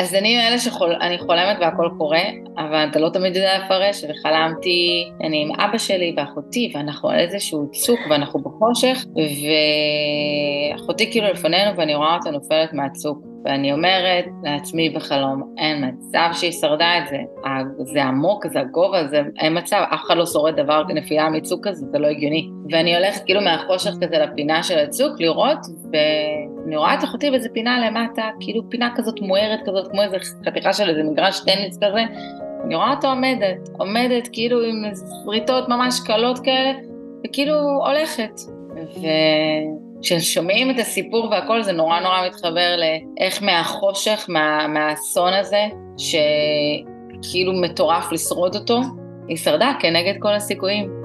אז אני מאלה שאני חולמת והכל קורה, אבל אתה לא תמיד יודע לפרש, וחלמתי, אני עם אבא שלי ואחותי, ואנחנו על איזשהו צוק, ואנחנו בחושך, ואחותי כאילו לפנינו, ואני רואה אותה נופלת מהצוק. ואני אומרת לעצמי בחלום, אין מצב שהיא שרדה את זה. זה עמוק, זה הגובה, זה אין מצב, אף אחד לא שורד דבר נפילה מצוק כזה, זה לא הגיוני. ואני הולכת כאילו מהחושך כזה לפינה של הצוק לראות, ואני רואה את אחותי באיזה פינה למטה, כאילו פינה כזאת מוארת כזאת, כמו איזה חתיכה של איזה מגרש טניס כזה. אני רואה אותה עומדת, עומדת כאילו עם בריתות ממש קלות כאלה, וכאילו הולכת. ו... כששומעים את הסיפור והכל זה נורא נורא מתחבר לאיך מהחושך, מה, מהאסון הזה, שכאילו מטורף לשרוד אותו, היא שרדה כנגד כל הסיכויים.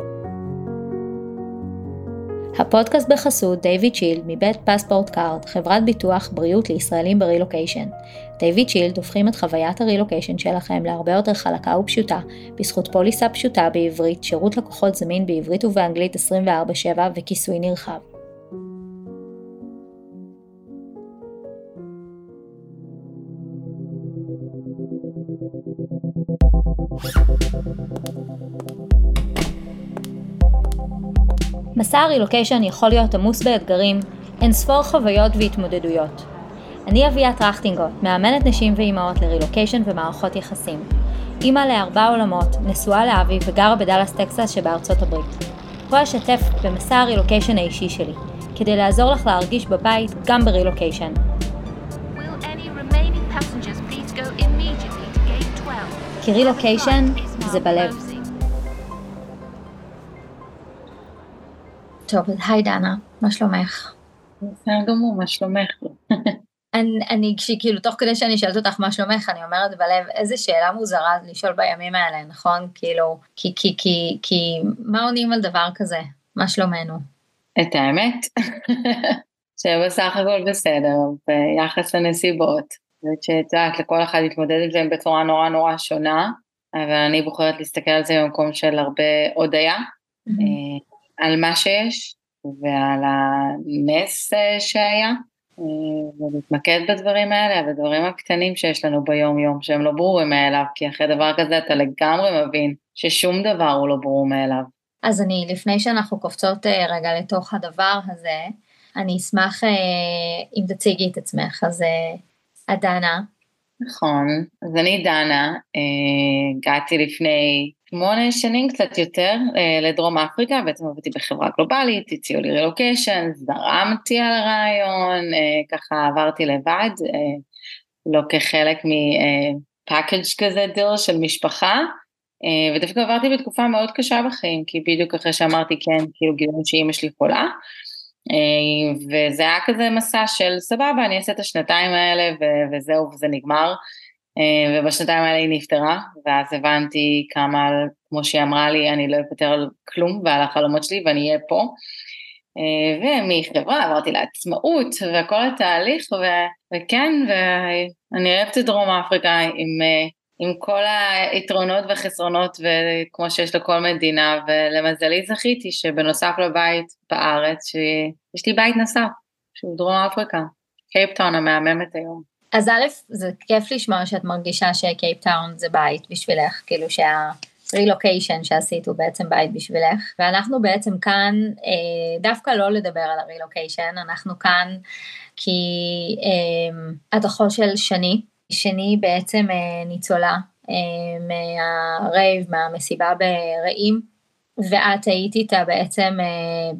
הפודקאסט בחסות DavidShield מבית PassportCard, חברת ביטוח בריאות לישראלים ברילוקיישן. DavidShield הופכים את חוויית הרילוקיישן שלכם להרבה יותר חלקה ופשוטה, בזכות פוליסה פשוטה בעברית, שירות לקוחות זמין בעברית ובאנגלית 24/7 וכיסוי נרחב. מסע הרילוקיישן יכול להיות עמוס באתגרים, אין ספור חוויות והתמודדויות. אני אביה טרכטינגוט, מאמנת נשים ואימהות לרילוקיישן ומערכות יחסים. אימא לארבע עלמות, נשואה לאבי וגרה בדאלאס טקסס שבארצות הברית. פה אשתף במסע הרילוקיישן האישי שלי, כדי לעזור לך להרגיש בבית גם ברילוקיישן. כי רילוקיישן זה בלב. טוב, אז היי דנה, מה שלומך? בסדר גמור, מה שלומך? אני, אני כאילו תוך כדי שאני שואלת אותך מה שלומך, אני אומרת בלב, איזה שאלה מוזרה לשאול בימים האלה, נכון? כאילו, כי, כי, כי, כי, מה עונים על דבר כזה? מה שלומנו? את האמת, שבסך הכל בסדר, ביחס לנסיבות. שאת יודעת, לכל אחד להתמודד עם זה בצורה נורא נורא שונה, אבל אני בוחרת להסתכל על זה במקום של הרבה הודיה, mm-hmm. על מה שיש ועל הנס אה, שהיה, אה, ולהתמקד בדברים האלה, בדברים הקטנים שיש לנו ביום יום, שהם לא ברורים מאליו, כי אחרי דבר כזה אתה לגמרי מבין ששום דבר הוא לא ברור מאליו. אז אני, לפני שאנחנו קופצות רגע לתוך הדבר הזה, אני אשמח אם תציגי את עצמך, אז דנה. נכון, אז אני דנה, הגעתי לפני שמונה שנים קצת יותר אה, לדרום אפריקה, בעצם עבדתי בחברה גלובלית, הציעו לי רילוקיישן, זרמתי על הרעיון, אה, ככה עברתי לבד, אה, לא כחלק מ package כזה דיל של משפחה, ודווקא עברתי בתקופה מאוד קשה בחיים, כי בדיוק אחרי שאמרתי כן, כאילו גילינו שאימא שלי חולה, וזה היה כזה מסע של סבבה, אני אעשה את השנתיים האלה וזהו, וזה נגמר. אה, ובשנתיים האלה היא נפטרה, ואז הבנתי כמה, כמו שהיא אמרה לי, אני לא אוותר על כלום ועל החלומות שלי ואני אהיה פה. אה, ומחברה עברתי לעצמאות וכל התהליך, ו- וכן, ואני אוהבת את דרום אפריקה עם, אה, עם כל היתרונות והחסרונות וכמו שיש לכל מדינה, ולמזלי זכיתי שבנוסף לבית בארץ, שיש לי בית נוסף, שהוא דרום אפריקה, קייפטאון המהממת היום. אז א', זה כיף לשמוע שאת מרגישה שקייפטאון זה בית בשבילך, כאילו שהרילוקיישן שעשית הוא בעצם בית בשבילך, ואנחנו בעצם כאן אה, דווקא לא לדבר על הרילוקיישן, אנחנו כאן כי אה, את אחות של שני, שני בעצם אה, ניצולה אה, מה rave, מהמסיבה ברעים, ואת היית איתה בעצם אה,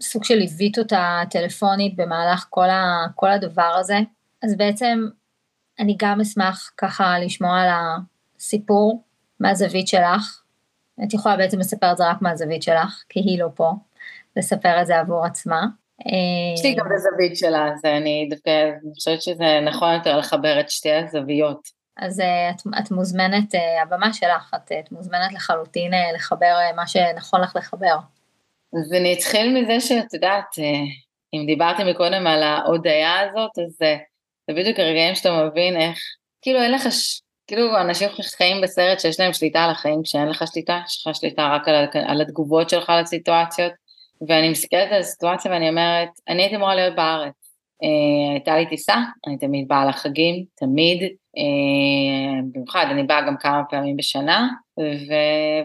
סוג של ליווית אותה טלפונית במהלך כל, ה, כל הדבר הזה. אז בעצם אני גם אשמח ככה לשמוע על הסיפור מהזווית שלך. את יכולה בעצם לספר את זה רק מהזווית שלך, כי היא לא פה, לספר את זה עבור עצמה. יש לי גם את הזווית שלה, אז אני דווקא חושבת שזה נכון יותר לחבר את שתי הזוויות. אז אה, את, את מוזמנת, אה, הבמה שלך, את, את מוזמנת לחלוטין אה, לחבר מה שנכון לך לחבר. אז אני אתחיל מזה שאת יודעת, אם דיברתי מקודם על ההודיה הזאת, אז זה בדיוק הרגעים שאתה מבין איך, כאילו אין לך, ש... כאילו אנשים חיים בסרט שיש להם שליטה על החיים כשאין לך שליטה, יש לך שליטה רק על, על התגובות שלך לסיטואציות, ואני מסתכלת על הסיטואציה ואני אומרת, אני הייתי אמורה להיות בארץ, אה, הייתה לי טיסה, אני תמיד באה לחגים, תמיד, אה, במיוחד אני באה גם כמה פעמים בשנה,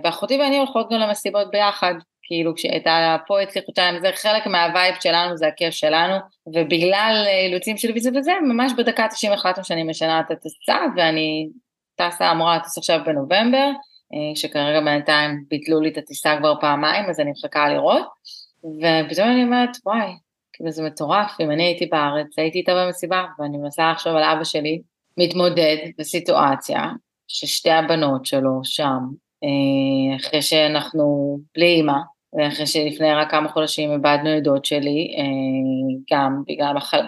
ואחותי ואני הולכות גם למסיבות ביחד, כאילו כשהייתה פה אצלי חודשיים, זה חלק מהווייב שלנו, זה הכיף שלנו, ובגלל אילוצים של ויזה וזה, ממש בדקה 90 החלטנו שאני משנה את הטיסה, ואני טסה אמורה לטוס עכשיו בנובמבר, אה, שכרגע בינתיים ביטלו לי את הטיסה כבר פעמיים, אז אני מחכה לראות, ופתאום אני אומרת, וואי, כאילו זה מטורף, אם אני הייתי בארץ, הייתי איתה במסיבה, ואני מנסה לחשוב על אבא שלי, מתמודד בסיטואציה ששתי הבנות שלו שם, אה, אחרי שאנחנו בלי אימא, ואחרי שלפני רק כמה חודשים איבדנו את דוד שלי, אה, גם בגלל מחלה,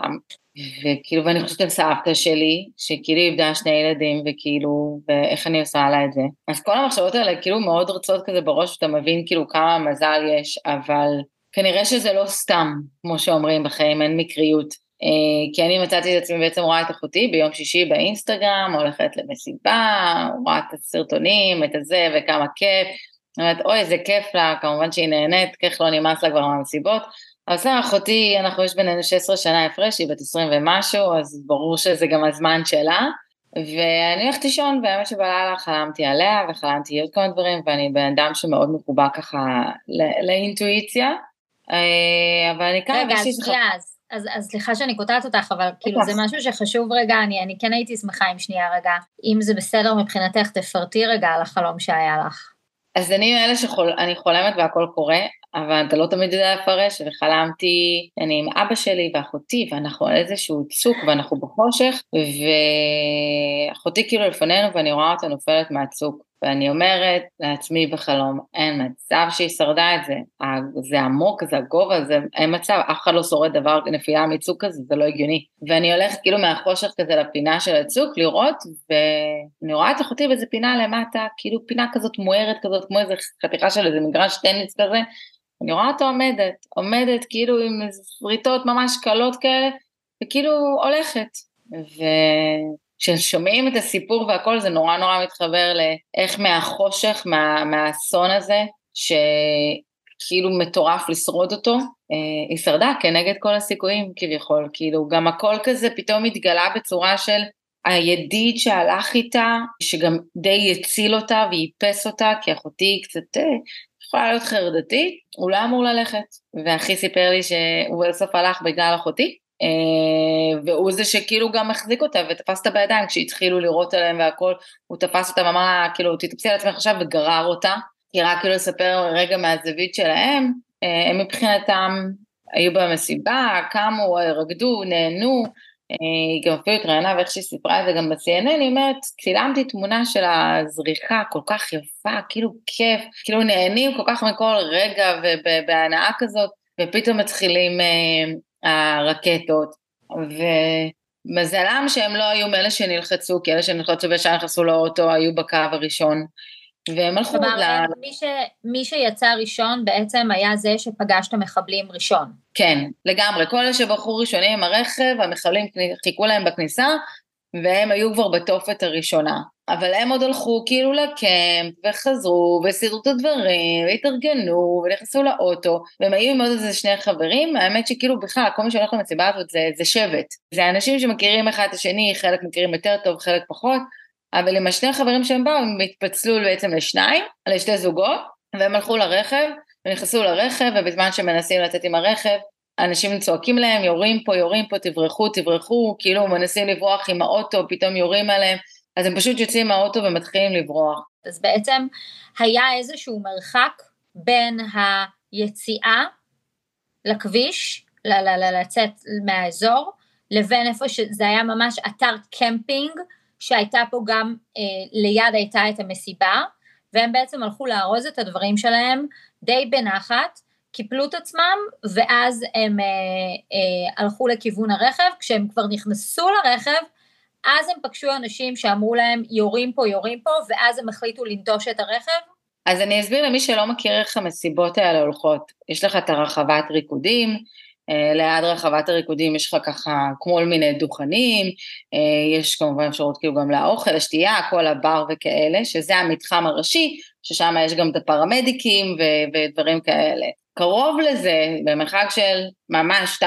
וכאילו, ואני חושבת על סבתא שלי, שכאילו איבדה שני ילדים, וכאילו, ואיך אני עושה לה את זה. אז כל המחשבות האלה כאילו מאוד רצות כזה בראש, ואתה מבין כאילו כמה מזל יש, אבל כנראה שזה לא סתם, כמו שאומרים בחיים, אין מקריות. אה, כי אני מצאתי את עצמי בעצם רואה את אחותי ביום שישי באינסטגרם, הולכת למסיבה, רואה את הסרטונים, את הזה, וכמה כיף. אומרת, אוי, איזה כיף לה, כמובן שהיא נהנית, כיף לא נמאס לה כבר מהמסיבות. אבל בסדר, אחותי, אנחנו יש בינינו 16 שנה הפרש, היא בת 20 ומשהו, אז ברור שזה גם הזמן שלה. ואני הולכת לישון, והאמת שבלילה חלמתי עליה, וחלמתי עוד כמה דברים, ואני בן אדם שמאוד מחובר ככה לאינטואיציה. אה, אבל אני כאן... רגע, אז שנייה, אז, אז, אז סליחה שאני קוטעת אותך, אבל כאילו זה משהו שחשוב רגע, אני, אני כן הייתי שמחה עם שנייה רגע, אם זה בסדר מבחינתך, תפרטי רגע על החלום שהיה לך. אז אני מאלה שאני חולמת והכל קורה, אבל אתה לא תמיד יודע לפרש, וחלמתי, אני עם אבא שלי ואחותי, ואנחנו על איזשהו צוק, ואנחנו בחושך, ואחותי כאילו לפנינו, ואני רואה אותה נופלת מהצוק. ואני אומרת לעצמי בחלום, אין מצב שהיא שרדה את זה, זה עמוק, זה הגובה, זה אין מצב, אף אחד לא שורד דבר, נפילה מצוק כזה, זה לא הגיוני. ואני הולכת כאילו מהחושך כזה לפינה של הצוק לראות, ואני רואה את אחותי באיזה פינה למטה, כאילו פינה כזאת מוארת כזאת, כמו איזה חתיכה של איזה מגרש טניס כזה, אני רואה אותה עומדת, עומדת כאילו עם שריטות ממש קלות כאלה, וכאילו הולכת. ו... כששומעים את הסיפור והכל זה נורא נורא מתחבר לאיך מהחושך, מה, מהאסון הזה, שכאילו מטורף לשרוד אותו, אה, היא שרדה כנגד כל הסיכויים כביכול, כאילו גם הכל כזה פתאום התגלה בצורה של הידיד שהלך איתה, שגם די הציל אותה ואיפס אותה, כי אחותי קצת אה, יכולה להיות חרדתית, הוא לא אמור ללכת, ואחי סיפר לי שהוא בסוף הלך בגלל אחותי, והוא זה שכאילו גם החזיק אותה ותפס אותה בידיים כשהתחילו לירות עליהם והכל, הוא תפס אותה ואמר לה כאילו תתפסי על עצמך עכשיו וגרר אותה, כי רק כאילו לספר רגע מהזווית שלהם, אה, הם מבחינתם היו במסיבה, קמו, רקדו, נהנו, אה, היא גם אפילו התראיינה ואיך שהיא סיפרה את זה גם ב-CNN, היא אומרת, צילמתי תמונה של הזריחה כל כך יפה, כאילו כיף, כאילו נהנים כל כך מכל רגע ובהנאה כזאת, ופתאום מתחילים הרקטות, ומזלם שהם לא היו מאלה שנלחצו, כי אלה שנלחצו וישר נכנסו לאוטו היו בקו הראשון, והם הלכו כלומר, ל... מי, ש... מי שיצא ראשון בעצם היה זה שפגש את המחבלים ראשון. כן, לגמרי. כל אלה שבחרו ראשונים עם הרכב, המחבלים חיכו להם בכניסה, והם היו כבר בתופת הראשונה. אבל הם עוד הלכו כאילו לקמפ, וחזרו, וסידרו את הדברים, והתארגנו, ונכנסו לאוטו, והם היו עם עוד איזה שני חברים, האמת שכאילו בכלל, כל מי שהולך למסיבה הזאת זה, זה שבט. זה אנשים שמכירים אחד את השני, חלק מכירים יותר טוב, חלק פחות, אבל עם השני החברים שהם באו, הם התפצלו בעצם לשניים, לשתי זוגות, והם הלכו לרכב, ונכנסו לרכב, ובזמן שהם מנסים לצאת עם הרכב, אנשים צועקים להם, יורים פה, יורים פה, תברחו, תברחו, כאילו מנסים לברוח עם האוטו, פתאום יורים עליהם, אז הם פשוט יוצאים מהאוטו ומתחילים לברוח. אז בעצם היה איזשהו מרחק בין היציאה לכביש, לצאת מהאזור, לבין איפה שזה היה ממש אתר קמפינג, שהייתה פה גם, אה, ליד הייתה את המסיבה, והם בעצם הלכו לארוז את הדברים שלהם די בנחת, קיפלו את עצמם, ואז הם אה, אה, הלכו לכיוון הרכב, כשהם כבר נכנסו לרכב, אז הם פגשו אנשים שאמרו להם, יורים פה, יורים פה, ואז הם החליטו לנטוש את הרכב? אז אני אסביר למי שלא מכיר איך המסיבות האלה הולכות. יש לך את הרחבת ריקודים, אה, ליד רחבת הריקודים יש לך ככה כמו מיני דוכנים, אה, יש כמובן אפשרות כאילו גם לאוכל, לשתייה, כל הבר וכאלה, שזה המתחם הראשי, ששם יש גם את הפרמדיקים ו- ודברים כאלה. קרוב לזה, במרחק של ממש 2-3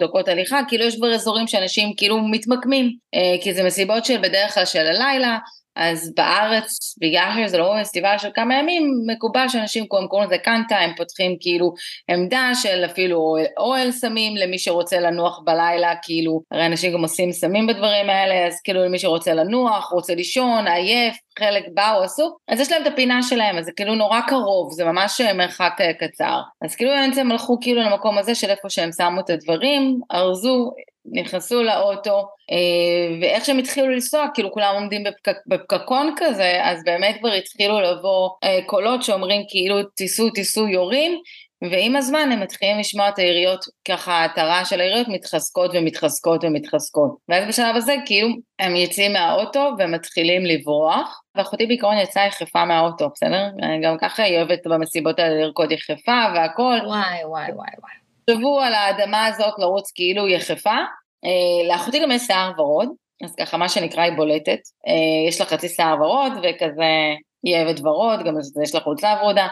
דקות הליכה, כאילו יש כבר אזורים שאנשים כאילו מתמקמים, אה, כי זה מסיבות של בדרך כלל של הלילה, אז בארץ, בגלל שזה לא פסטיבל של כמה ימים, מקובל שאנשים קוראים, לזה קנטה, הם פותחים כאילו עמדה של אפילו אוהל, סמים למי שרוצה לנוח בלילה, כאילו, הרי אנשים גם עושים סמים בדברים האלה, אז כאילו למי שרוצה לנוח, רוצה לישון, עייף, חלק באו, עשו, אז יש להם את הפינה שלהם, אז זה כאילו נורא קרוב, זה ממש מרחק אה, קצר. אז כאילו בעצם הלכו כאילו למקום הזה של איפה שהם שמו את הדברים, ארזו, נכנסו לאוטו, אה, ואיך שהם התחילו לנסוע, כאילו כולם עומדים בפק, בפקקון כזה, אז באמת כבר התחילו לבוא אה, קולות שאומרים כאילו תיסעו, תיסעו, יורים, ועם הזמן הם מתחילים לשמוע את היריות, ככה ההתרה של היריות מתחזקות ומתחזקות ומתחזקות. ואז בשלב הזה כאילו הם יוצאים מהאוטו ומתחילים לברוח, ואחותי בעיקרון יצאה יחפה מהאוטו, בסדר? גם ככה היא אוהבת במסיבות האלה לרקוד יחפה והכל. וואי וואי וואי וואי. תחשבו על האדמה הזאת לרוץ כאילו יחפה. אה, לאחותי גם יש שיער ורוד, אז ככה מה שנקרא היא בולטת. אה, יש לה חצי שיער ורוד וכזה היא אוהבת ורוד, גם יש לה חולצה ורודה.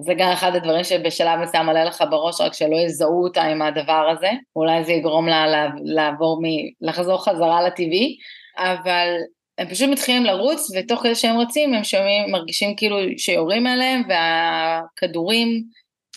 זה גם אחד הדברים שבשלב מסוים עולה לך בראש, רק שלא יזהו אותה עם הדבר הזה, אולי זה יגרום לה לעבור, מ... לחזור חזרה לטבעי, אבל הם פשוט מתחילים לרוץ, ותוך כדי שהם רצים הם שומעים, מרגישים כאילו שיורים עליהם, והכדורים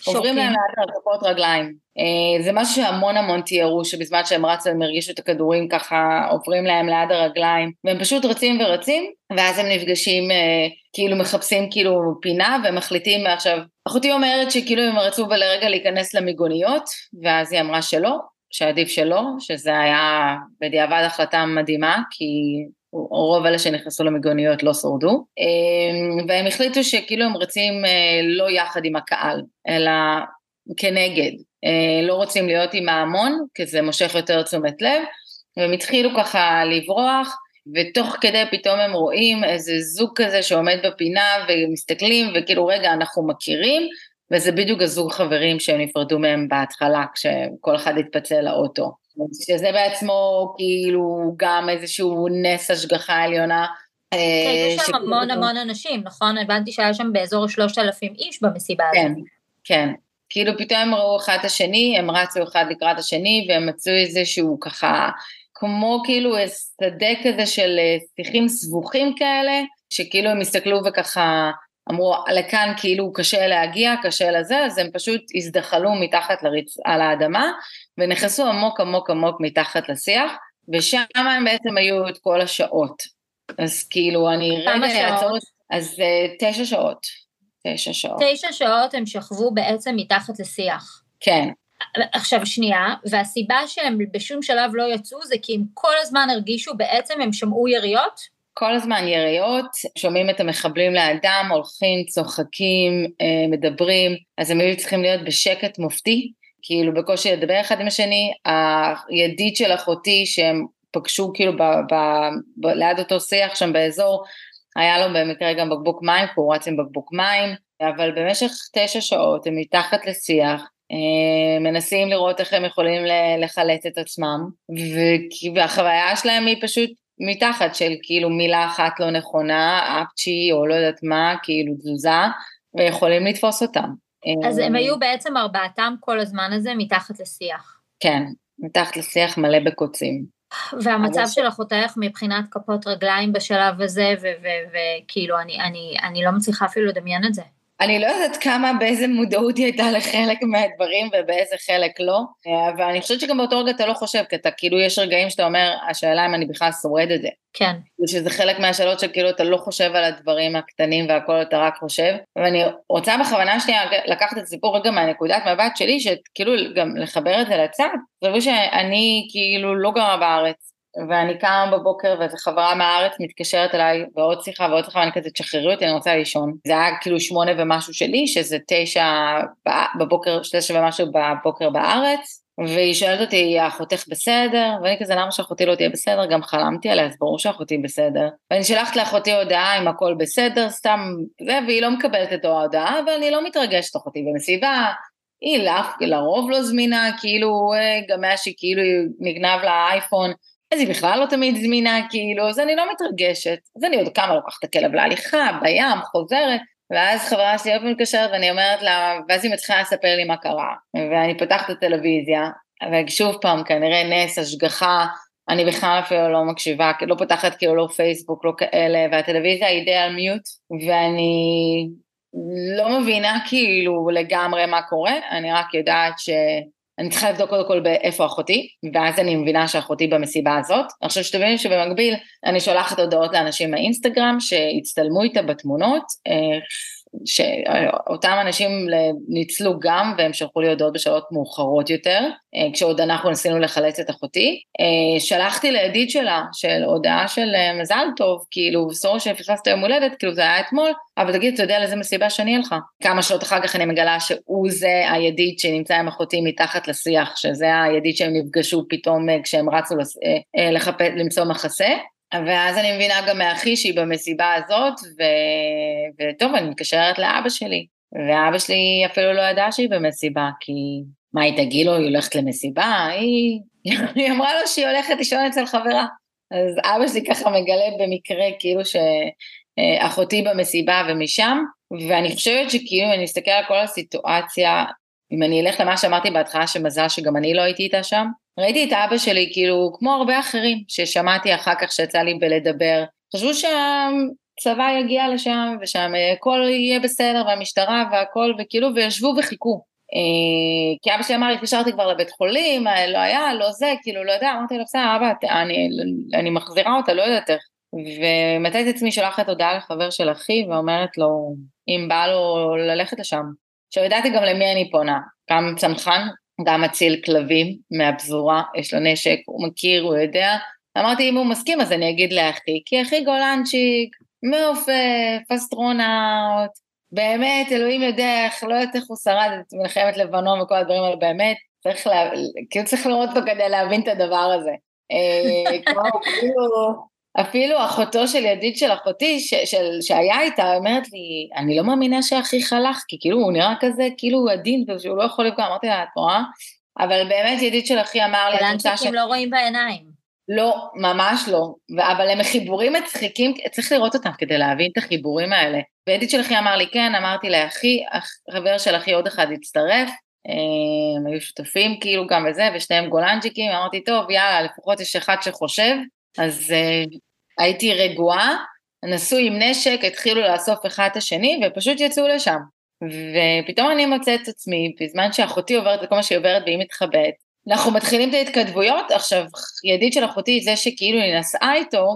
עוברים להם לאט על כפות רגליים. אה, זה משהו שהמון המון תיארו, שבזמן שהם רצו הם הרגישו את הכדורים ככה עוברים להם ליד הרגליים, והם פשוט רצים ורצים, ואז הם נפגשים, אה, כאילו מחפשים כאילו פינה ומחליטים עכשיו, אחותי אומרת שכאילו הם רצו לרגע להיכנס למיגוניות, ואז היא אמרה שלא, שעדיף שלא, שזה היה בדיעבד החלטה מדהימה, כי רוב אלה שנכנסו למיגוניות לא שורדו, אה, והם החליטו שכאילו הם רצים לא יחד עם הקהל, אלא כנגד, אה, לא רוצים להיות עם ההמון, כי זה מושך יותר תשומת לב, והם התחילו ככה לברוח, ותוך כדי פתאום הם רואים איזה זוג כזה שעומד בפינה ומסתכלים, וכאילו רגע אנחנו מכירים, וזה בדיוק הזוג חברים שהם נפרדו מהם בהתחלה, כשכל אחד התפצל לאוטו. שזה בעצמו כאילו גם איזשהו נס השגחה עליונה. כן, יש שם המון המון אנשים, נכון? הבנתי שהיה שם באזור 3,000 איש במסיבה הזאת. כן, כן. כאילו פתאום הם ראו אחד את השני, הם רצו אחד לקראת השני, והם מצאו איזשהו ככה, כמו כאילו שדה כזה של אה, שיחים סבוכים כאלה, שכאילו הם הסתכלו וככה אמרו, לכאן כאילו קשה להגיע, קשה לזה, אז הם פשוט הזדחלו מתחת לריצ... על האדמה, ונכנסו עמוק עמוק עמוק מתחת לשיח, ושם הם בעצם היו את כל השעות. אז כאילו, אני רגע אעצור, אז uh, תשע שעות. תשע שעות. תשע שעות הם שכבו בעצם מתחת לשיח. כן. עכשיו שנייה, והסיבה שהם בשום שלב לא יצאו זה כי הם כל הזמן הרגישו בעצם, הם שמעו יריות? כל הזמן יריות, שומעים את המחבלים לאדם, הולכים, צוחקים, אה, מדברים, אז הם היו צריכים להיות בשקט מופתי, כאילו בקושי לדבר אחד עם השני. הידיד של אחותי שהם פגשו כאילו ב, ב, ב, ליד אותו שיח שם באזור, היה לו במקרה גם בקבוק מים, כי הוא רץ עם בקבוק מים, אבל במשך תשע שעות הם מתחת לשיח, אה, מנסים לראות איך הם יכולים לחלץ את עצמם, והחוויה שלהם היא פשוט מתחת של כאילו מילה אחת לא נכונה, אפצ'י או לא יודעת מה, כאילו תזוזה, ויכולים לתפוס אותם. אז הם היו בעצם ארבעתם כל הזמן הזה מתחת לשיח. כן, מתחת לשיח מלא בקוצים. והמצב של אחותך מבחינת כפות רגליים בשלב הזה, וכאילו אני, אני, אני לא מצליחה אפילו לדמיין את זה. אני לא יודעת כמה, באיזה מודעות היא הייתה לחלק מהדברים ובאיזה חלק לא, אבל אני חושבת שגם באותו רגע אתה לא חושב, כי אתה כאילו, יש רגעים שאתה אומר, השאלה אם אני בכלל שורד את זה. כן. שזה חלק מהשאלות שכאילו אתה לא חושב על הדברים הקטנים והכל אתה רק חושב, ואני רוצה בכוונה שנייה לקחת את הסיפור רגע מהנקודת מבט שלי, שכאילו גם לחבר את זה לצד, זה שאני כאילו לא גרה בארץ, ואני קמה בבוקר ואיזו חברה מהארץ מתקשרת אליי ועוד שיחה ועוד שיחה ואני כזה תשחררי אותי אני רוצה לישון. זה היה כאילו שמונה ומשהו שלי שזה תשע בבוקר, תשע ומשהו בבוקר בארץ והיא שואלת אותי אחותך בסדר? ואני כזה למה שאחותי לא תהיה בסדר? גם חלמתי עליה אז ברור שאחותי בסדר. ואני שלחת לאחותי הודעה אם הכל בסדר סתם זה והיא לא מקבלת את ההודעה אבל אני לא מתרגשת אחותי במסיבה היא לרוב לא זמינה כאילו אה, גם היה שכאילו נגנב לה אייפון אז היא בכלל לא תמיד זמינה, כאילו, אז אני לא מתרגשת. אז אני עוד כמה לוקחת את הכלב להליכה, בים, חוזרת, ואז חברה שלי עוד פעם מתקשרת ואני אומרת לה, ואז היא מתחילה לספר לי מה קרה, ואני פותחת את הטלוויזיה, ושוב פעם, כנראה נס, השגחה, אני בכלל אפילו לא מקשיבה, לא פותחת כאילו לא פייסבוק, לא כאלה, והטלוויזיה היא די על מיוט, ואני לא מבינה כאילו לגמרי מה קורה, אני רק יודעת שאני צריכה לבדוק קודם כל באיפה אחותי, ואז אני מבינה שאחותי במסיבה הזאת. עכשיו שתבינו שבמקביל אני שולחת הודעות לאנשים מהאינסטגרם שהצטלמו איתה בתמונות, אה, שאותם אנשים ניצלו גם והם שלחו לי הודעות בשעות מאוחרות יותר, אה, כשעוד אנחנו ניסינו לחלץ את אחותי. אה, שלחתי לידיד שלה של הודעה של אה, מזל טוב, כאילו, סור שפספסת יום הולדת, כאילו זה היה אתמול, אבל תגיד, אתה יודע לאיזה מסיבה שאני אלך? כמה שעות אחר כך אני מגלה שהוא זה הידיד שנמצא עם אחותי מתחת לשיח, שזה הידיד שהם נפגשו פתאום כשהם רצו לחפש, למצוא מחסה. ואז אני מבינה גם מאחי שהיא במסיבה הזאת, ו... וטוב, אני מתקשרת לאבא שלי, ואבא שלי אפילו לא ידע שהיא במסיבה, כי מה היא תגיד לו, היא הולכת למסיבה? היא, היא אמרה לו שהיא הולכת לישון אצל חברה. אז אבא שלי ככה מגלה במקרה כאילו שאחותי במסיבה ומשם, ואני חושבת שכאילו אם אני אסתכל על כל הסיטואציה, אם אני אלך למה שאמרתי בהתחלה שמזל שגם אני לא הייתי איתה שם, ראיתי את אבא שלי כאילו כמו הרבה אחרים ששמעתי אחר כך שיצא לי בלדבר, חשבו שהצבא יגיע לשם ושם הכל יהיה בסדר והמשטרה והכל וכאילו וישבו וחיכו. אה, כי אבא שלי אמר, התקשרתי כבר לבית חולים, אה, לא היה, לא זה, כאילו, לא יודע, אמרתי לו, בסדר, אבא, אני, אני מחזירה אותה, לא יודעת איך. ומצאתי את עצמי שולחת הודעה לחבר של אחי ואומרת לו, אם בא לו ללכת לשם. עכשיו ידעתי גם למי אני פונה, גם צנחן גם מציל כלבים מהפזורה, יש לו נשק, הוא מכיר, הוא יודע. אמרתי, אם הוא מסכים אז אני אגיד לאחי, כי אחי גולנצ'יק, מעופף, אסטרונאוט, באמת, אלוהים יודע איך, לא יודעת איך הוא שרד את מלחמת לבנון וכל הדברים האלה, באמת, צריך, לה, כאילו צריך לראות פה כדי להבין את הדבר הזה. אה, כמו, כאילו, אפילו אחותו של ידיד של אחותי, ש, של, שהיה איתה, אומרת לי, אני לא מאמינה שאחיך הלך, כי כאילו הוא נראה כזה, כאילו הוא עדין, ושהוא לא יכול לפגוע, אמרתי לה, את רואה? אבל באמת ידיד של אחי אמר לי, את רוצה ש... לא רואים בעיניים. לא, ממש לא, אבל הם חיבורים מצחיקים, צריך לראות אותם כדי להבין את החיבורים האלה. וידיד של אחי אמר לי, כן, אמרתי לאחי, חבר של אחי עוד אחד הצטרף, הם היו שותפים כאילו גם בזה, ושניהם גולנג'יקים, אמרתי, טוב, יאללה, לפחות יש אחד שחושב, אז uh, הייתי רגועה, נסעו עם נשק, התחילו לאסוף אחד את השני, ופשוט יצאו לשם. ופתאום אני מוצאת את עצמי, בזמן שאחותי עוברת את כל מה שהיא עוברת והיא מתחבאת, אנחנו מתחילים את ההתכתבויות, עכשיו, ידיד של אחותי, זה שכאילו היא נסעה איתו,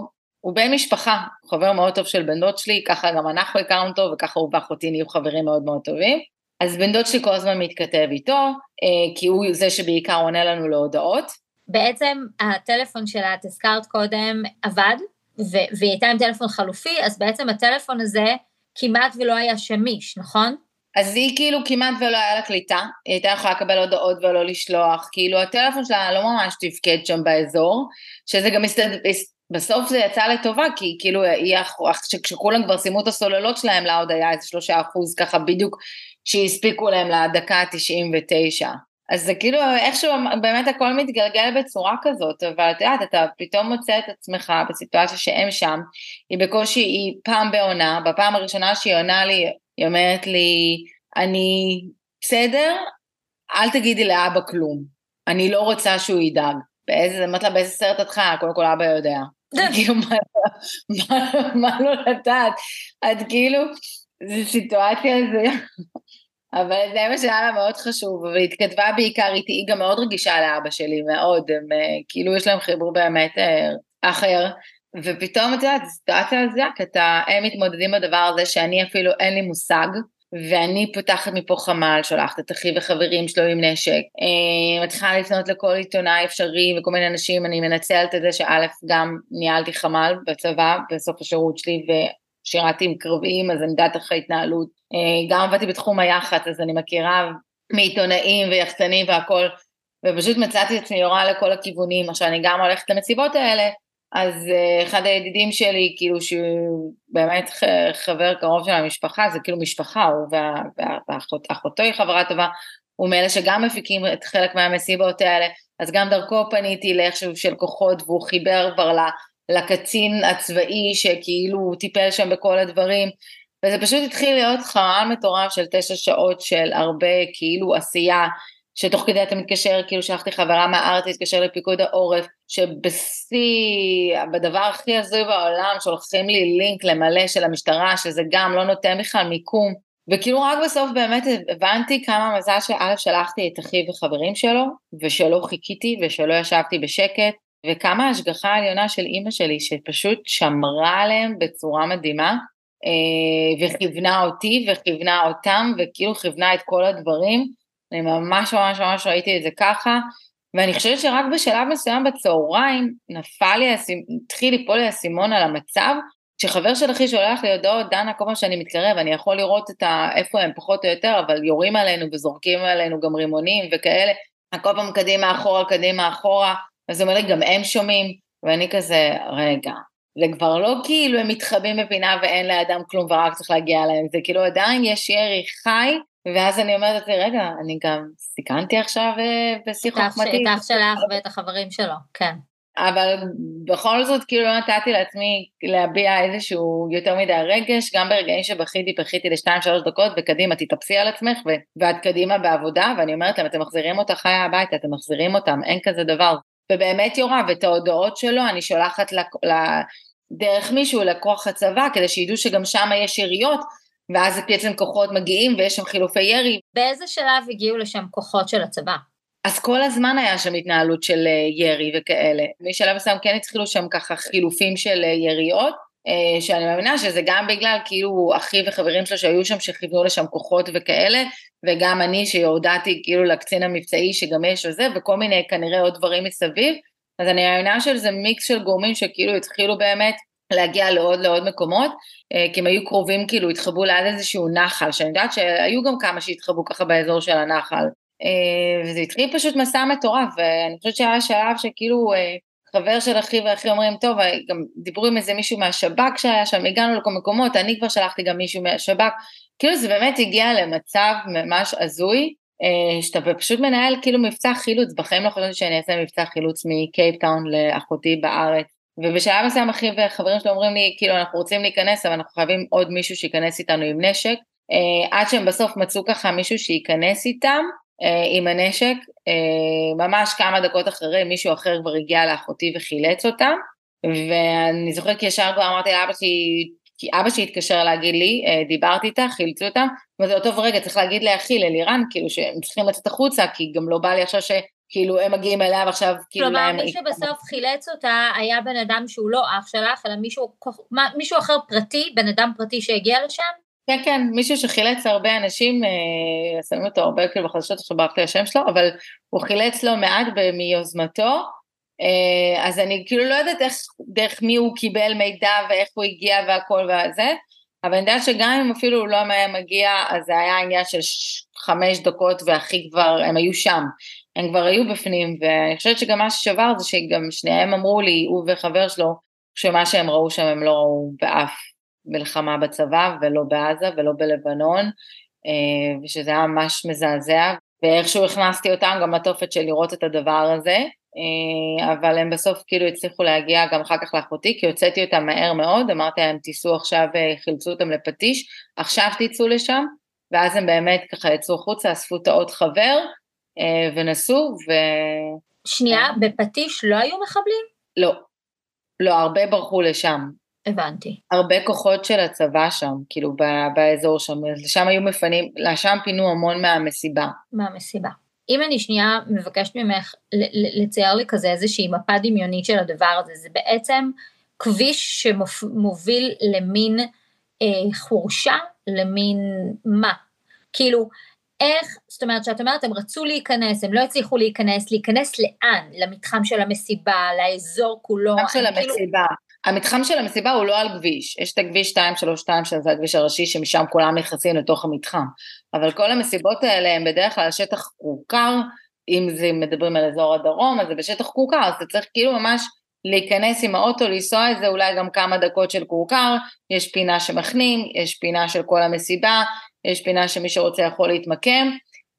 הוא בן משפחה, חבר מאוד טוב של בן דוד שלי, ככה גם אנחנו הכרנו אותו, וככה הוא ואחותי נהיו חברים מאוד מאוד טובים. אז בן דוד שלי כל הזמן מתכתב איתו, אה, כי הוא זה שבעיקר עונה לנו להודעות. בעצם הטלפון שלה, את הזכרת קודם, עבד, ו- והיא הייתה עם טלפון חלופי, אז בעצם הטלפון הזה כמעט ולא היה שמיש, נכון? אז היא כאילו כמעט ולא היה לה קליטה, היא הייתה יכולה לקבל הודעות ולא לשלוח, כאילו הטלפון שלה לא ממש תפקד שם באזור, שזה גם מסתד... בסוף זה יצא לטובה, כי כאילו היא, כשכולם כבר סיימו את הסוללות שלהם, לה עוד היה איזה שלושה אחוז ככה בדיוק שהספיקו להם לדקה ה-99. אז זה כאילו איכשהו באמת הכל מתגלגל בצורה כזאת, אבל את יודעת, אתה פתאום מוצא את עצמך בסיטואציה שהם שם, היא בקושי, היא פעם בעונה, בפעם הראשונה שהיא עונה לי, היא אומרת לי, אני בסדר, אל תגידי לאבא כלום, אני לא רוצה שהוא ידאג. באיזה, אמרת לה, באיזה סרט את חיה? קודם כל אבא יודע. כאילו, מה לא לדעת? את כאילו, זו סיטואציה, זה... אבל זה מה שהיה לה מאוד חשוב, והיא התכתבה בעיקר איתי, היא גם מאוד רגישה לאבא שלי, מאוד, הם אה, כאילו יש להם חיבור באמת אה, אחר, ופתאום את יודעת, סיטואציה הזויה, כי אתה, הם מתמודדים בדבר הזה שאני אפילו אין לי מושג, ואני פותחת מפה חמ"ל, שולחת את אחי וחברים שלו עם נשק, אה, מתחילה לפנות לכל עיתונאי אפשרי וכל מיני אנשים, אני מנצלת את זה שא' גם ניהלתי חמ"ל בצבא בסוף השירות שלי ושירתי עם קרביים, אז אני יודעת איך ההתנהלות אה, גם עבדתי בתחום היח"צ, אז אני מכירה מעיתונאים ויחצנים והכל, ופשוט מצאתי את עצמי יורה לכל הכיוונים. עכשיו, אני גם הולכת למסיבות האלה, אז uh, אחד הידידים שלי, כאילו שהוא באמת חבר קרוב של המשפחה, זה כאילו משפחה, הוא ואחותו וה, היא חברה טובה, הוא מאלה שגם מפיקים את חלק מהמסיבות האלה, אז גם דרכו פניתי לאיכשהו של כוחות, והוא חיבר כבר לקצין הצבאי שכאילו טיפל שם בכל הדברים, וזה פשוט התחיל להיות חרל מטורף של תשע שעות של הרבה כאילו עשייה, שתוך כדי אתה מתקשר, כאילו שלחתי חברה מהארץ להתקשר לפיקוד העורף, שבשיא, בדבר הכי הזוי בעולם, שולחים לי לינק למלא של המשטרה, שזה גם לא נותן בכלל מיקום, וכאילו רק בסוף באמת הבנתי כמה מזל שא' שלחתי את אחי וחברים שלו, ושלא חיכיתי ושלא ישבתי בשקט, וכמה השגחה עליונה של אימא שלי, שפשוט שמרה עליהם בצורה מדהימה, אה, וכיוונה אותי וכיוונה אותם, וכאילו כיוונה את כל הדברים. אני ממש ממש ממש ראיתי את זה ככה, ואני חושבת שרק בשלב מסוים בצהריים נפל לי, התחיל ליפול לי האסימון על המצב, כשחבר של אחי שולח לי הודעות, דנה, כל פעם שאני מתקרב, אני יכול לראות את ה... איפה הם פחות או יותר, אבל יורים עלינו וזורקים עלינו גם רימונים וכאלה, כל פעם קדימה אחורה, קדימה אחורה, אז הוא אומר לי, גם הם שומעים, ואני כזה, רגע, זה כבר לא כאילו הם מתחבאים בפינה ואין לאדם כלום ורק צריך להגיע אליהם, זה כאילו עדיין יש ירי חי, ואז אני אומרת לעצמי, רגע, אני גם סיכנתי עכשיו אה, בשיא חוכמתי. את אח שלך ואת החברים שלו, כן. אבל בכל זאת כאילו לא נתתי לעצמי להביע איזשהו יותר מדי רגש, גם ברגעים שבכיתי, בכיתי לשתיים שלוש דקות וקדימה תתאפסי על עצמך ו- ואת קדימה בעבודה ואני אומרת להם אתם מחזירים אותה חיה הביתה, אתם מחזירים אותם, אין כזה דבר. ובאמת יורה, ואת ההודעות שלו אני שולחת ל... ל- דרך מישהו לקוח הצבא כדי שידעו שגם שם יש יריות ואז בעצם כוחות מגיעים ויש שם חילופי ירי. באיזה שלב הגיעו לשם כוחות של הצבא? אז כל הזמן היה שם התנהלות של אה, ירי וכאלה. משלב מסוים כן התחילו שם ככה חילופים של אה, יריות, שאני מאמינה שזה גם בגלל כאילו אחי וחברים שלו שהיו שם שכיוונו לשם כוחות וכאלה, וגם אני שהודעתי כאילו לקצין המבצעי שגם יש וזה, וכל מיני כנראה עוד דברים מסביב. אז אני מאמינה שזה מיקס של גורמים שכאילו התחילו באמת להגיע לעוד לעוד מקומות, כי הם היו קרובים כאילו, התחבאו ליד איזשהו נחל, שאני יודעת שהיו גם כמה שהתחבאו ככה באזור של הנחל. אה, וזה התחיל פשוט מסע מטורף, ואני חושבת שהיה שלב שכאילו אה, חבר של אחי ואחי אומרים, טוב, אה, גם דיברו עם איזה מישהו מהשב"כ שהיה שם, הגענו לכל מקומות, אני כבר שלחתי גם מישהו מהשב"כ, כאילו זה באמת הגיע למצב ממש הזוי, שאתה פשוט מנהל כאילו מבצע חילוץ, בחיים לא חושבת שאני אעשה מבצע חילוץ מקייפטאון לאחותי בארץ, ובשלב מסוים אחי וחברים שלי אומרים לי, כאילו אנחנו רוצים להיכנס, אבל אנחנו חייבים עוד מישהו שייכנס איתנו עם נשק, עד שהם בסוף מצאו ככה מישהו שייכנס איתם, אה, עם הנשק, אה, ממש כמה דקות אחרי מישהו אחר כבר הגיע לאחותי וחילץ אותה, ואני זוכרת כי ישר כבר אמרתי לאבא שלי, כי אבא שלי התקשר להגיד לי, אה, דיברתי איתה, חילצו אותה, ואמרתי לו, טוב רגע, צריך להגיד לאחי, ללירן, כאילו שהם צריכים לצאת החוצה, כי גם לא בא לי עכשיו ש... כאילו הם מגיעים אליה ועכשיו כאילו כלומר להם... מי שבסוף חילץ אותה היה בן אדם שהוא לא אח שלך, אלא מישהו, מישהו אחר פרטי, בן אדם פרטי שהגיע לשם? כן, כן, מישהו שחילץ הרבה אנשים, אה, שמים אותו הרבה כאילו בחדשות, עכשיו ברחתי השם שלו, אבל הוא חילץ לא מעט מיוזמתו, אה, אז אני כאילו לא יודעת איך, דרך מי הוא קיבל מידע ואיך הוא הגיע והכל וזה, אבל אני יודעת שגם אם אפילו הוא לא היה מגיע, אז זה היה עניין של חמש דקות והכי כבר, הם היו שם, הם כבר היו בפנים, ואני חושבת שגם מה ששבר זה שגם שניהם אמרו לי, הוא וחבר שלו, שמה שהם ראו שם הם לא ראו באף מלחמה בצבא ולא בעזה ולא בלבנון, אה, ושזה היה ממש מזעזע, ואיכשהו הכנסתי אותם גם לתופת של לראות את הדבר הזה, אה, אבל הם בסוף כאילו הצליחו להגיע גם אחר כך לאחותי, כי הוצאתי אותם מהר מאוד, אמרתי להם תיסעו עכשיו, אה, חילצו אותם לפטיש, עכשיו תצאו לשם, ואז הם באמת ככה יצאו החוצה, אספו את העוד חבר, ונסעו, ו... שנייה, בפטיש לא היו מחבלים? לא, לא, הרבה ברחו לשם. הבנתי. הרבה כוחות של הצבא שם, כאילו באזור שם, לשם היו מפנים, לשם פינו המון מהמסיבה. מהמסיבה. אם אני שנייה מבקשת ממך לצייר לי כזה איזושהי מפה דמיונית של הדבר הזה, זה בעצם כביש שמוביל למין אה, חורשה, למין מה? כאילו, איך, זאת אומרת, שאת אומרת, הם רצו להיכנס, הם לא הצליחו להיכנס, להיכנס לאן? למתחם של המסיבה, לאזור כולו? למתחם של כאילו- המסיבה. כאילו... המתחם של המסיבה הוא לא על כביש, יש את הכביש 232 שזה הכביש הראשי שמשם כולם נכנסים לתוך המתחם, אבל כל המסיבות האלה הם בדרך כלל שטח כורכר, אם זה מדברים על אזור הדרום אז זה בשטח כורכר, אז אתה צריך כאילו ממש להיכנס עם האוטו, לנסוע את זה אולי גם כמה דקות של כורכר, יש פינה שמכנים, יש פינה של כל המסיבה, יש פינה שמי שרוצה יכול להתמקם,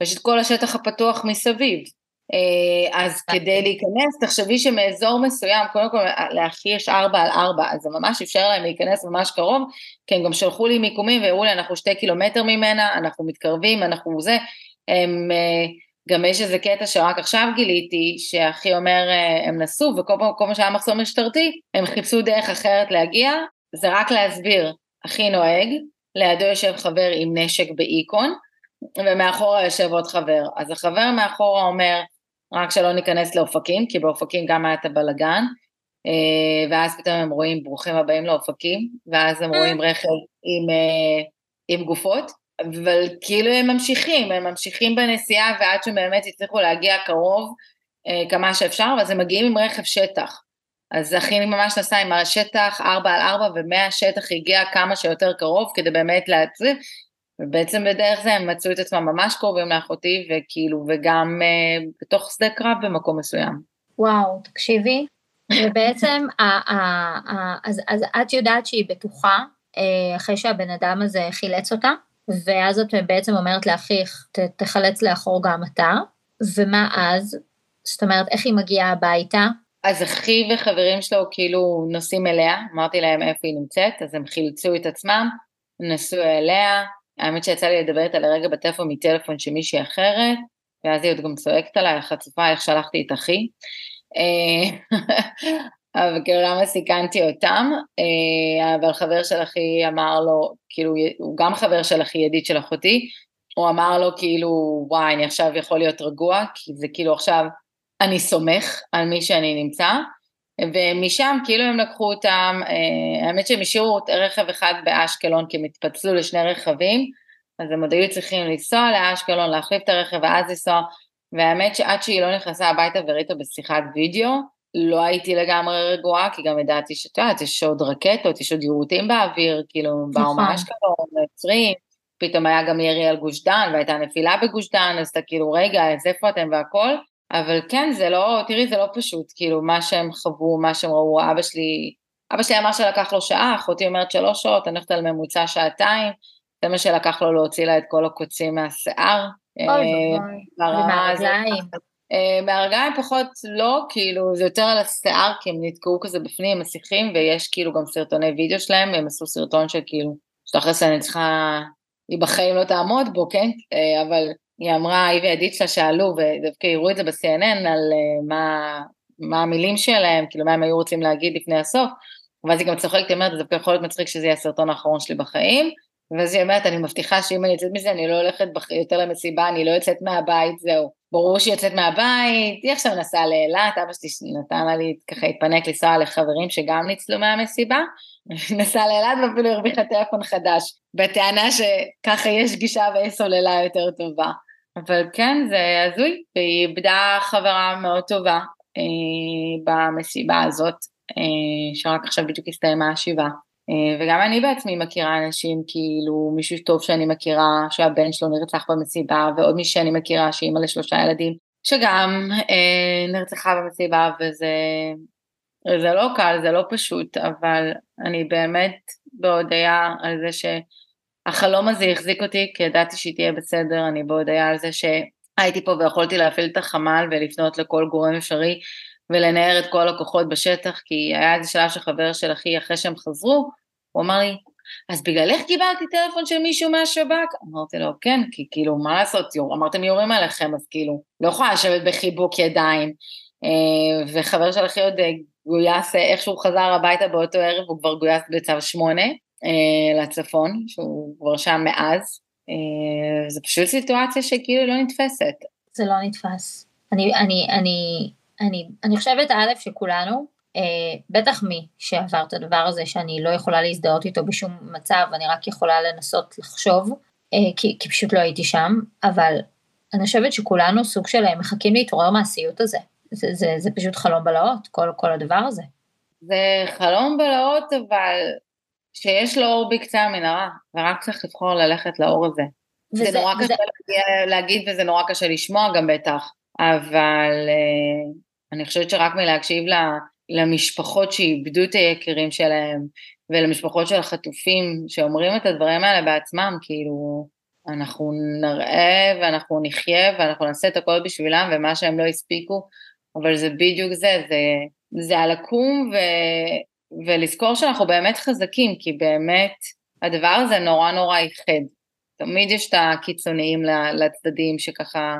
ויש את כל השטח הפתוח מסביב. אה, אז כדי להיכנס, תחשבי שמאזור מסוים, קודם כל לאחי יש ארבע על ארבע, אז זה ממש אפשר להם להיכנס ממש קרוב, כי הם גם שלחו לי מיקומים והראו לי, אנחנו שתי קילומטר ממנה, אנחנו מתקרבים, אנחנו זה, הם, אה, גם יש איזה קטע שרק עכשיו גיליתי, שאחי אומר, אה, הם נסעו, וכל פעם, כל מה שהיה מחסום משטרתי, הם חיפשו דרך אחרת להגיע, זה רק להסביר, אחי נוהג, לידו יושב חבר עם נשק באיקון, ומאחורה יושב עוד חבר. אז החבר מאחורה אומר, רק שלא ניכנס לאופקים, כי באופקים גם היה את הבלגן, אה, ואז פתאום הם רואים ברוכים הבאים לאופקים, ואז הם רואים רכב עם, אה, עם גופות, אבל כאילו הם ממשיכים, הם ממשיכים בנסיעה ועד שהם באמת יצליחו להגיע קרוב אה, כמה שאפשר, ואז הם מגיעים עם רכב שטח. אז אחי ממש נסע עם השטח 4 על 4 ומהשטח הגיע כמה שיותר קרוב כדי באמת להצליח, ובעצם בדרך זה הם מצאו את עצמם ממש קרובים לאחותי, וכאילו, וגם אה, בתוך שדה קרב במקום מסוים. וואו, תקשיבי, ובעצם, ה, ה, ה, אז, אז את יודעת שהיא בטוחה, אה, אחרי שהבן אדם הזה חילץ אותה, ואז את בעצם אומרת לאחיך, ת, תחלץ לאחור גם אתה, ומה אז? זאת אומרת, איך היא מגיעה הביתה? אז אחי וחברים שלו כאילו נוסעים אליה, אמרתי להם איפה היא נמצאת, אז הם חילצו את עצמם, נסעו אליה, האמת שיצא לי לדבר איתה לרגע בטלפון מטלפון של מישהי אחרת, ואז היא עוד גם צועקת עליי, חצופה, איך שלחתי את אחי. אה, אבל כאילו למה סיכנתי אותם, אה, אבל חבר של אחי אמר לו, כאילו, הוא גם חבר של אחי, ידיד של אחותי, הוא אמר לו כאילו, וואי, אני עכשיו יכול להיות רגוע, כי זה כאילו עכשיו, אני סומך על מי שאני נמצא, ומשם כאילו הם לקחו אותם, אה, האמת שהם השאירו רכב אחד באשקלון כי הם התפצלו לשני רגבים, אז הם עוד היו צריכים לנסוע לאשקלון, להחליף את הרכב ואז לנסוע, והאמת שעד שהיא לא נכנסה הביתה וראיתה בשיחת וידאו, לא הייתי לגמרי רגועה, כי גם ידעתי שאת יודעת, יש עוד רקטות, יש עוד יירוטים באוויר, כאילו באו נכון. מאשקלון, עוצרים, פתאום היה גם ירי על גוש דן, והייתה נפילה בגוש דן, אז אתה כאילו, רגע, אז איפה אתם והכל? אבל כן, זה לא, תראי, זה לא פשוט, כאילו, מה שהם חוו, מה שהם ראו, אבא שלי, אבא שלי אמר שלקח לו שעה, אחותי אומרת שלוש שעות, אני הולכת על ממוצע שעתיים, זה מה שלקח לו להוציא לה את כל הקוצים מהשיער. אוי ואבוי, ומהרגליים. אה, מהרגליים פחות לא, כאילו, זה יותר על השיער, כי הם נתקעו כזה בפנים, מסיכים, ויש כאילו גם סרטוני וידאו שלהם, הם עשו סרטון של כאילו, שתכלס אני צריכה, היא בחיים לא תעמוד בו, כן? אה, אבל היא אמרה, היא ועדית שלה שאלו, ודווקא הראו את זה ב-CNN על uh, מה, מה המילים שלהם, כאילו מה הם היו רוצים להגיד לפני הסוף, ואז היא גם צוחקת, היא אומרת, זה דווקא יכול להיות מצחיק שזה יהיה הסרטון האחרון שלי בחיים, ואז היא אומרת, אני מבטיחה שאם אני יוצאת מזה, אני לא הולכת בח... יותר למסיבה, אני לא יוצאת מהבית, זהו. ברור שהיא יוצאת מהבית, היא עכשיו נסעה לאילת, אבא שלי נתן לי ככה להתפנק לנסוע לחברים שגם ניצלו מהמסיבה, נסעה לאילת ואפילו הרוויחה טלפון חדש, בטענה שככה יש גישה ויש סוללה יותר טובה. אבל כן, זה הזוי, והיא איבדה חברה מאוד טובה אה, במסיבה הזאת, אה, שרק עכשיו בדיוק הסתיימה השבעה. אה, וגם אני בעצמי מכירה אנשים, כאילו מישהו טוב שאני מכירה, שהבן שלו נרצח במסיבה, ועוד מישהו שאני מכירה שהיא אימא לשלושה ילדים, שגם אה, נרצחה במסיבה, וזה זה לא קל, זה לא פשוט, אבל אני באמת בהודיה על זה ש... החלום הזה החזיק אותי, כי ידעתי שהיא תהיה בסדר, אני בהודעה על זה שהייתי פה ויכולתי להפעיל את החמ"ל ולפנות לכל גורם אפשרי ולנער את כל הכוחות בשטח, כי היה איזה שלב שחבר של אחי, אחרי שהם חזרו, הוא אמר לי, אז בגללך קיבלתי טלפון של מישהו מהשב"כ? אמרתי לו, כן, כי כאילו, מה לעשות, יור, אמרתם יורים עליכם, אז כאילו, לא יכולה לשבת בחיבוק ידיים. אה, וחבר של אחי עוד גויס, איכשהו חזר הביתה באותו ערב, הוא כבר גויס בצו שמונה, אה, לצפון, שהוא כבר שם מאז. אה, זה פשוט סיטואציה שכאילו לא נתפסת. זה לא נתפס. אני, אני, אני, אני, אני חושבת א' שכולנו, אה, בטח מי שעבר את הדבר הזה שאני לא יכולה להזדהות איתו בשום מצב, אני רק יכולה לנסות לחשוב, אה, כי, כי פשוט לא הייתי שם, אבל אני חושבת שכולנו סוג של אה, מחכים להתעורר מהסיוט הזה. זה, זה, זה פשוט חלום בלהות, כל, כל הדבר הזה. זה חלום בלהות, אבל שיש לו אור בקצה המנהרה, ורק צריך לבחור ללכת לאור הזה. וזה, זה נורא וזה... קשה להגיד וזה נורא קשה לשמוע גם בטח, אבל uh, אני חושבת שרק מלהקשיב למשפחות שאיבדו את היקירים שלהם, ולמשפחות של החטופים שאומרים את הדברים האלה בעצמם, כאילו, אנחנו נראה ואנחנו נחיה ואנחנו נעשה את הכל בשבילם ומה שהם לא הספיקו, אבל זה בדיוק זה, זה, זה הלקום ו, ולזכור שאנחנו באמת חזקים, כי באמת הדבר הזה נורא נורא איחד. תמיד יש את הקיצוניים לצדדים שככה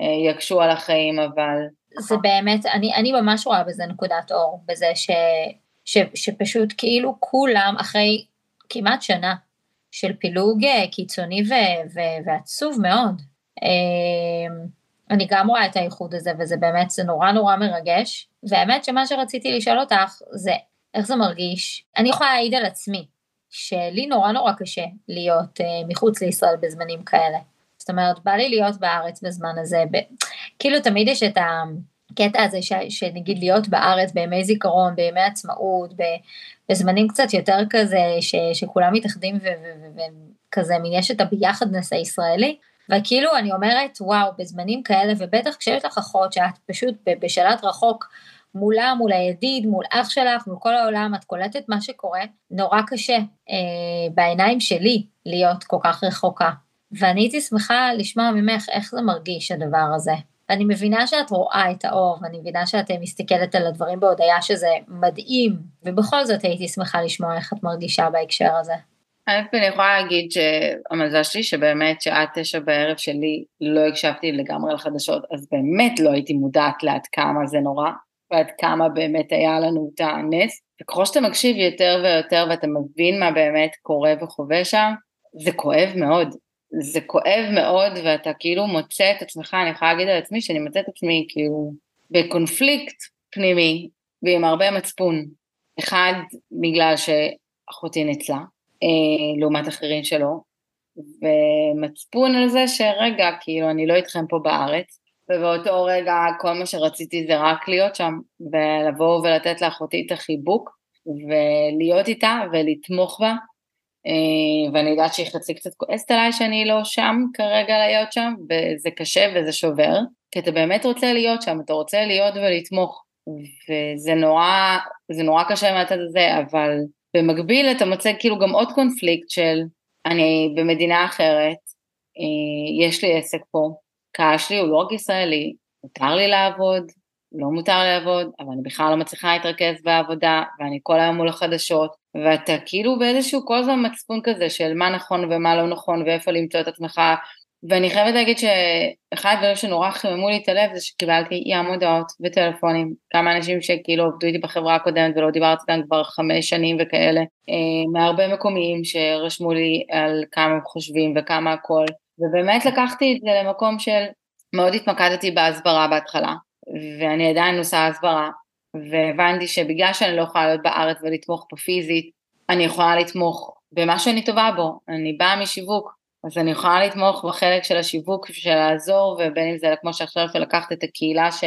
אה, יקשו על החיים, אבל... זה באמת, אני, אני ממש רואה בזה נקודת אור, בזה ש, ש, שפשוט כאילו כולם אחרי כמעט שנה של פילוג אה, קיצוני ו, ו, ועצוב מאוד. אה, אני גם רואה את האיחוד הזה וזה באמת, זה נורא נורא מרגש. והאמת שמה שרציתי לשאול אותך זה איך זה מרגיש. אני יכולה להעיד על עצמי, שלי נורא נורא קשה להיות uh, מחוץ לישראל בזמנים כאלה. זאת אומרת, בא לי להיות בארץ בזמן הזה, ב... כאילו תמיד יש את הקטע הזה ש... שנגיד להיות בארץ בימי זיכרון, בימי עצמאות, ב... בזמנים קצת יותר כזה, ש... שכולם מתאחדים וכזה, מין יש את הביחדנס הישראלי, וכאילו אני אומרת, וואו, בזמנים כאלה, ובטח כשיש לך אחות שאת פשוט בשלט רחוק, מולה, מול הידיד, מול אח שלך, מול כל העולם, את קולטת מה שקורה, נורא קשה אה, בעיניים שלי להיות כל כך רחוקה. ואני הייתי שמחה לשמוע ממך איך זה מרגיש הדבר הזה. אני מבינה שאת רואה את האור, ואני מבינה שאת מסתכלת על הדברים בהודיה שזה מדהים, ובכל זאת הייתי שמחה לשמוע איך את מרגישה בהקשר הזה. אני יכולה להגיד שהמזל שלי שבאמת שעד תשע בערב שלי לא הקשבתי לגמרי לחדשות, אז באמת לא הייתי מודעת לעד כמה זה נורא, ועד כמה באמת היה לנו את הנס. וככל שאתה מקשיב יותר ויותר ואתה מבין מה באמת קורה וחווה שם, זה כואב מאוד. זה כואב מאוד ואתה כאילו מוצא את עצמך, אני יכולה להגיד על עצמי שאני מוצא את עצמי כאילו בקונפליקט פנימי ועם הרבה מצפון. אחד, בגלל שאחותי ניצלה, אה, לעומת אחרים שלא, ומצפון על זה שרגע, כאילו אני לא איתכם פה בארץ, ובאותו רגע כל מה שרציתי זה רק להיות שם, ולבוא ולתת לאחותי את החיבוק, ולהיות איתה ולתמוך בה, אה, ואני יודעת שהיא חצי קצת כועסת עליי שאני לא שם כרגע להיות שם, וזה קשה וזה שובר, כי אתה באמת רוצה להיות שם, אתה רוצה להיות ולתמוך, וזה נורא, זה נורא קשה מהצד הזה, אבל במקביל אתה מוצא כאילו גם עוד קונפליקט של אני במדינה אחרת, אה, יש לי עסק פה, קהל שלי הוא לא רק ישראלי, מותר לי לעבוד, לא מותר לי לעבוד, אבל אני בכלל לא מצליחה להתרכז בעבודה, ואני כל היום מול החדשות, ואתה כאילו באיזשהו כל הזמן מצפון כזה של מה נכון ומה לא נכון, ואיפה למצוא את עצמך, ואני חייבת להגיד שאחד הדברים שנורא חיממו לי את הלב זה שקיבלתי ים הודעות וטלפונים, כמה אנשים שכאילו עבדו איתי בחברה הקודמת ולא דיברתי איתם כבר חמש שנים וכאלה, אה, מהרבה מקומיים שרשמו לי על כמה הם חושבים וכמה הכל, ובאמת לקחתי את זה למקום של מאוד התמקדתי בהסברה בהתחלה, ואני עדיין עושה הסברה, והבנתי שבגלל שאני לא יכולה להיות בארץ ולתמוך פה פיזית, אני יכולה לתמוך במה שאני טובה בו, אני באה משיווק, אז אני יכולה לתמוך בחלק של השיווק, של לעזור, ובין אם זה כמו שעכשיו שלקחת את הקהילה ש,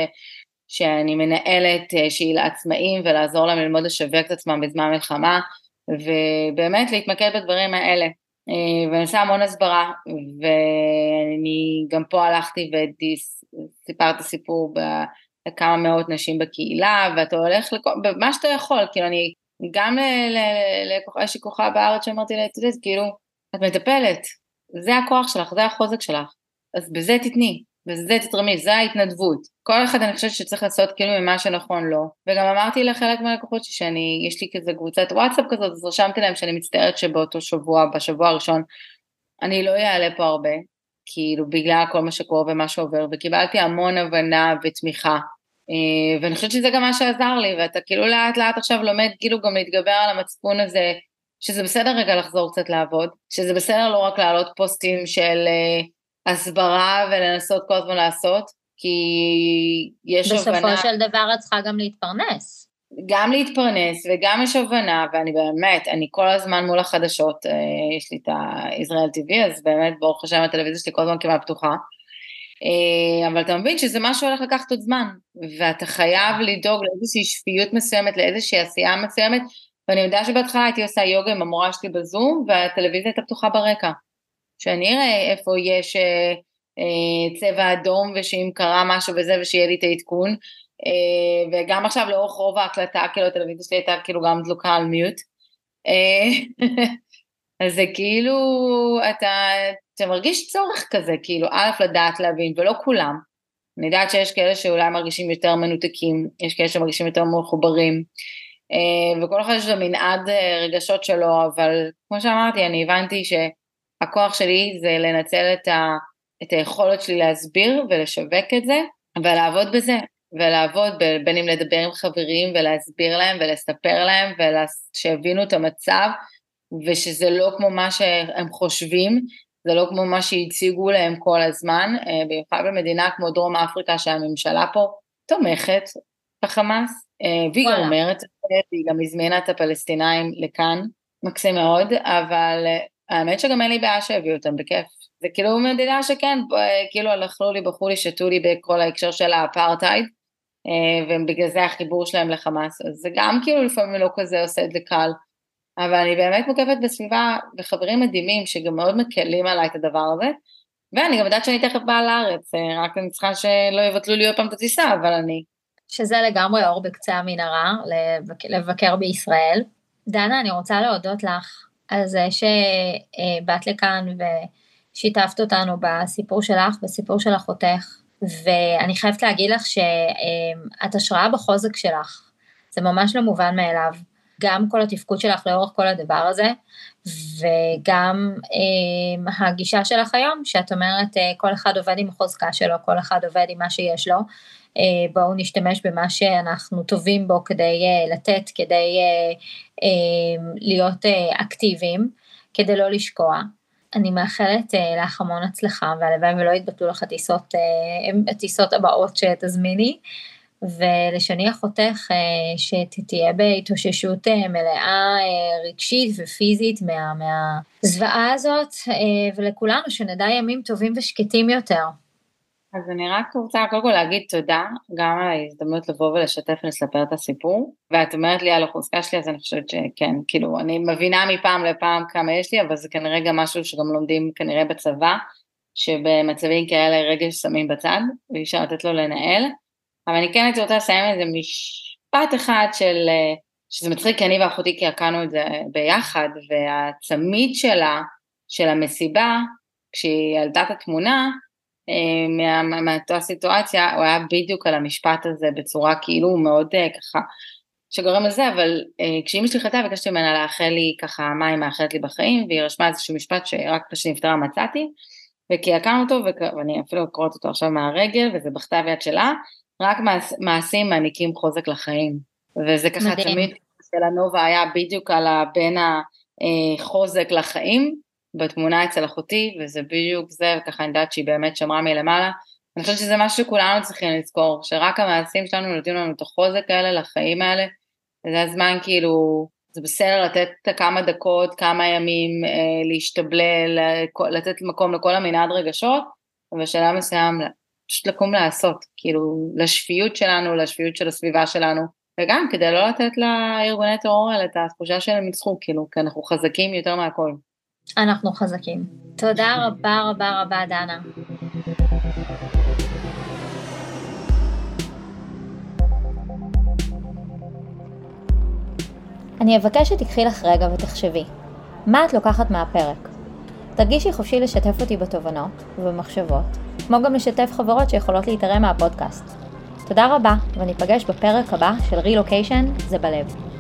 שאני מנהלת, אה, שהיא לעצמאים, ולעזור להם ללמוד לשווק את עצמם בזמן מלחמה, ובאמת להתמקד בדברים האלה. אה, ואני עושה המון הסברה, ואני גם פה הלכתי וסיפרתי סיפור לכמה מאות נשים בקהילה, ואתה הולך לכל, במה שאתה יכול, כאילו אני, גם לכוכב שכוחה בארץ שאמרתי לה, כאילו, את מטפלת, זה הכוח שלך, זה החוזק שלך, אז בזה תתני, בזה תתרמי, זה ההתנדבות. כל אחד אני חושבת שצריך לעשות כאילו ממה שנכון לו. וגם אמרתי לחלק מהלקוחות שאני, יש לי כזה קבוצת וואטסאפ כזאת, אז רשמתי להם שאני מצטערת שבאותו שבוע, בשבוע הראשון, אני לא אעלה פה הרבה, כאילו בגלל כל מה שקורה ומה שעובר, וקיבלתי המון הבנה ותמיכה. אה, ואני חושבת שזה גם מה שעזר לי, ואתה כאילו לאט לאט עכשיו לומד כאילו גם להתגבר על המצפון הזה שזה בסדר רגע לחזור קצת לעבוד, שזה בסדר לא רק להעלות פוסטים של uh, הסברה ולנסות כל הזמן לעשות, כי יש בסופו הבנה... בסופו של דבר את צריכה גם להתפרנס. גם להתפרנס וגם יש הבנה, ואני באמת, אני כל הזמן מול החדשות, uh, יש לי את ה-Israel TV, אז באמת ברוך השם הטלוויזיה שלי כל הזמן כמעט פתוחה. Uh, אבל אתה מבין שזה משהו הולך לקחת עוד זמן, ואתה חייב לדאוג לאיזושהי שפיות מסוימת, לאיזושהי עשייה מסוימת, ואני יודעת שבהתחלה הייתי עושה יוגה עם המורה שלי בזום, והטלוויזיה הייתה פתוחה ברקע. שאני אראה איפה יש אה, אה, צבע אדום, ושאם קרה משהו וזה, ושיהיה לי את העדכון. אה, וגם עכשיו לאורך רוב ההקלטה, כאילו הטלוויזיה שלי הייתה כאילו גם דלוקה על מיוט. אה, אז זה כאילו, אתה אתה מרגיש צורך כזה, כאילו, א', לדעת להבין, ולא כולם. אני יודעת שיש כאלה שאולי מרגישים יותר מנותקים, יש כאלה שמרגישים יותר מחוברים, אה, וכל אחד יש לו מנעד אה, רגשות שלו, אבל כמו שאמרתי, אני הבנתי שהכוח שלי זה לנצל את, ה, את היכולת שלי להסביר ולשווק את זה, ולעבוד בזה, ולעבוד בין אם לדבר עם חברים ולהסביר להם ולספר להם ושיבינו את המצב, ושזה לא כמו מה שהם חושבים, זה לא כמו מה שהציגו להם כל הזמן, אה, במיוחד במדינה כמו דרום אפריקה שהממשלה פה תומכת בחמאס, אה, והיא אומרת, והיא גם הזמינה את הפלסטינאים לכאן, מקסים מאוד, אבל האמת שגם אין לי בעיה שיביאו אותם בכיף. זה כאילו מדינה שכן, כאילו אכלו לי, בחרו לי, שתו לי בכל ההקשר של האפרטהייד, ובגלל זה החיבור שלהם לחמאס, אז זה גם כאילו לפעמים לא כזה עושה את זה קל. אבל אני באמת מוקפת בסביבה וחברים מדהימים שגם מאוד מקלים עליי את הדבר הזה, ואני גם יודעת שאני תכף באה לארץ, אה, רק אני צריכה שלא יבטלו לי עוד פעם את הטיסה, אבל אני... שזה לגמרי אור בקצה המנהרה, לבק... לבקר בישראל. דנה, אני רוצה להודות לך על זה שבאת לכאן ושיתפת אותנו בסיפור שלך, בסיפור של אחותך, ואני חייבת להגיד לך שאת השראה בחוזק שלך, זה ממש לא מובן מאליו. גם כל התפקוד שלך לאורך כל הדבר הזה, וגם אה, הגישה שלך היום, שאת אומרת אה, כל אחד עובד עם החוזקה שלו, כל אחד עובד עם מה שיש לו, אה, בואו נשתמש במה שאנחנו טובים בו כדי אה, לתת, כדי אה, אה, להיות אה, אקטיביים, כדי לא לשקוע. אני מאחלת אה, לך המון הצלחה, והלוואי ולא יתבטלו לך הטיסות, אה, הטיסות הבאות שתזמיני. ולשני אחותך אה, שתהיה בהתאוששות אה, מלאה אה, רגשית ופיזית מה, מהזוועה הזאת, ולכולנו שנדע ימים טובים ושקטים יותר. אז אני רק רוצה קודם כל להגיד תודה גם על ההזדמנות לבוא ולשתף ולספר את הסיפור, ואת אומרת לי על החוזקה שלי אז אני חושבת שכן, כאילו אני מבינה מפעם לפעם כמה יש לי, אבל זה כנראה גם משהו שגם לומדים כנראה בצבא, שבמצבים כאלה רגש שמים בצד, ואי אפשר לתת לו לנהל, אבל אני כן הייתי רוצה לסיים איזה משפט אחד של, אה, שזה מצחיק כי אני ואחותי קעקענו את זה ביחד, והצמיד שלה, של המסיבה, כשהיא העלתה את התמונה, מה, מאותה סיטואציה, הוא היה בדיוק על המשפט הזה בצורה כאילו מאוד אה, ככה, שגורם לזה, אבל כשאימא שלי חטאה ביקשתי ממנה לאחל לי ככה מה היא מאחלת לי בחיים, והיא רשמה איזשהו משפט שרק כשנפטרה מצאתי, וקעקענו אותו, ואני אפילו אקרוא אותו עכשיו מהרגל, וזה בכתב יד שלה, רק מעשים מעניקים חוזק לחיים. וזה ככה מדהים. תמיד של הנובה היה בדיוק על בין החוזק לחיים, בתמונה אצל אחותי, וזה בדיוק זה, וככה אני יודעת שהיא באמת שמרה מלמעלה. אני חושבת שזה משהו שכולנו צריכים לזכור, שרק המעשים שלנו נותנים לנו את החוזק האלה לחיים האלה, וזה הזמן כאילו, זה בסדר לתת כמה דקות, כמה ימים, אה, להשתבלל, לתת מקום לכל המנעד רגשות, ובשלב מסוים פשוט לקום לעשות, כאילו, לשפיות שלנו, לשפיות של הסביבה שלנו, וגם כדי לא לתת לארגוני טרור האלה את התחושה שהם ניצחו, כאילו, כי אנחנו חזקים יותר מהכל. אנחנו חזקים. תודה רבה רבה רבה, דנה. אני אבקש שתיקחי לך רגע ותחשבי, מה את לוקחת מהפרק? תרגישי חופשי לשתף אותי בתובנות ובמחשבות, כמו גם לשתף חברות שיכולות להתערם מהפודקאסט. תודה רבה, וניפגש בפרק הבא של רילוקיישן זה בלב.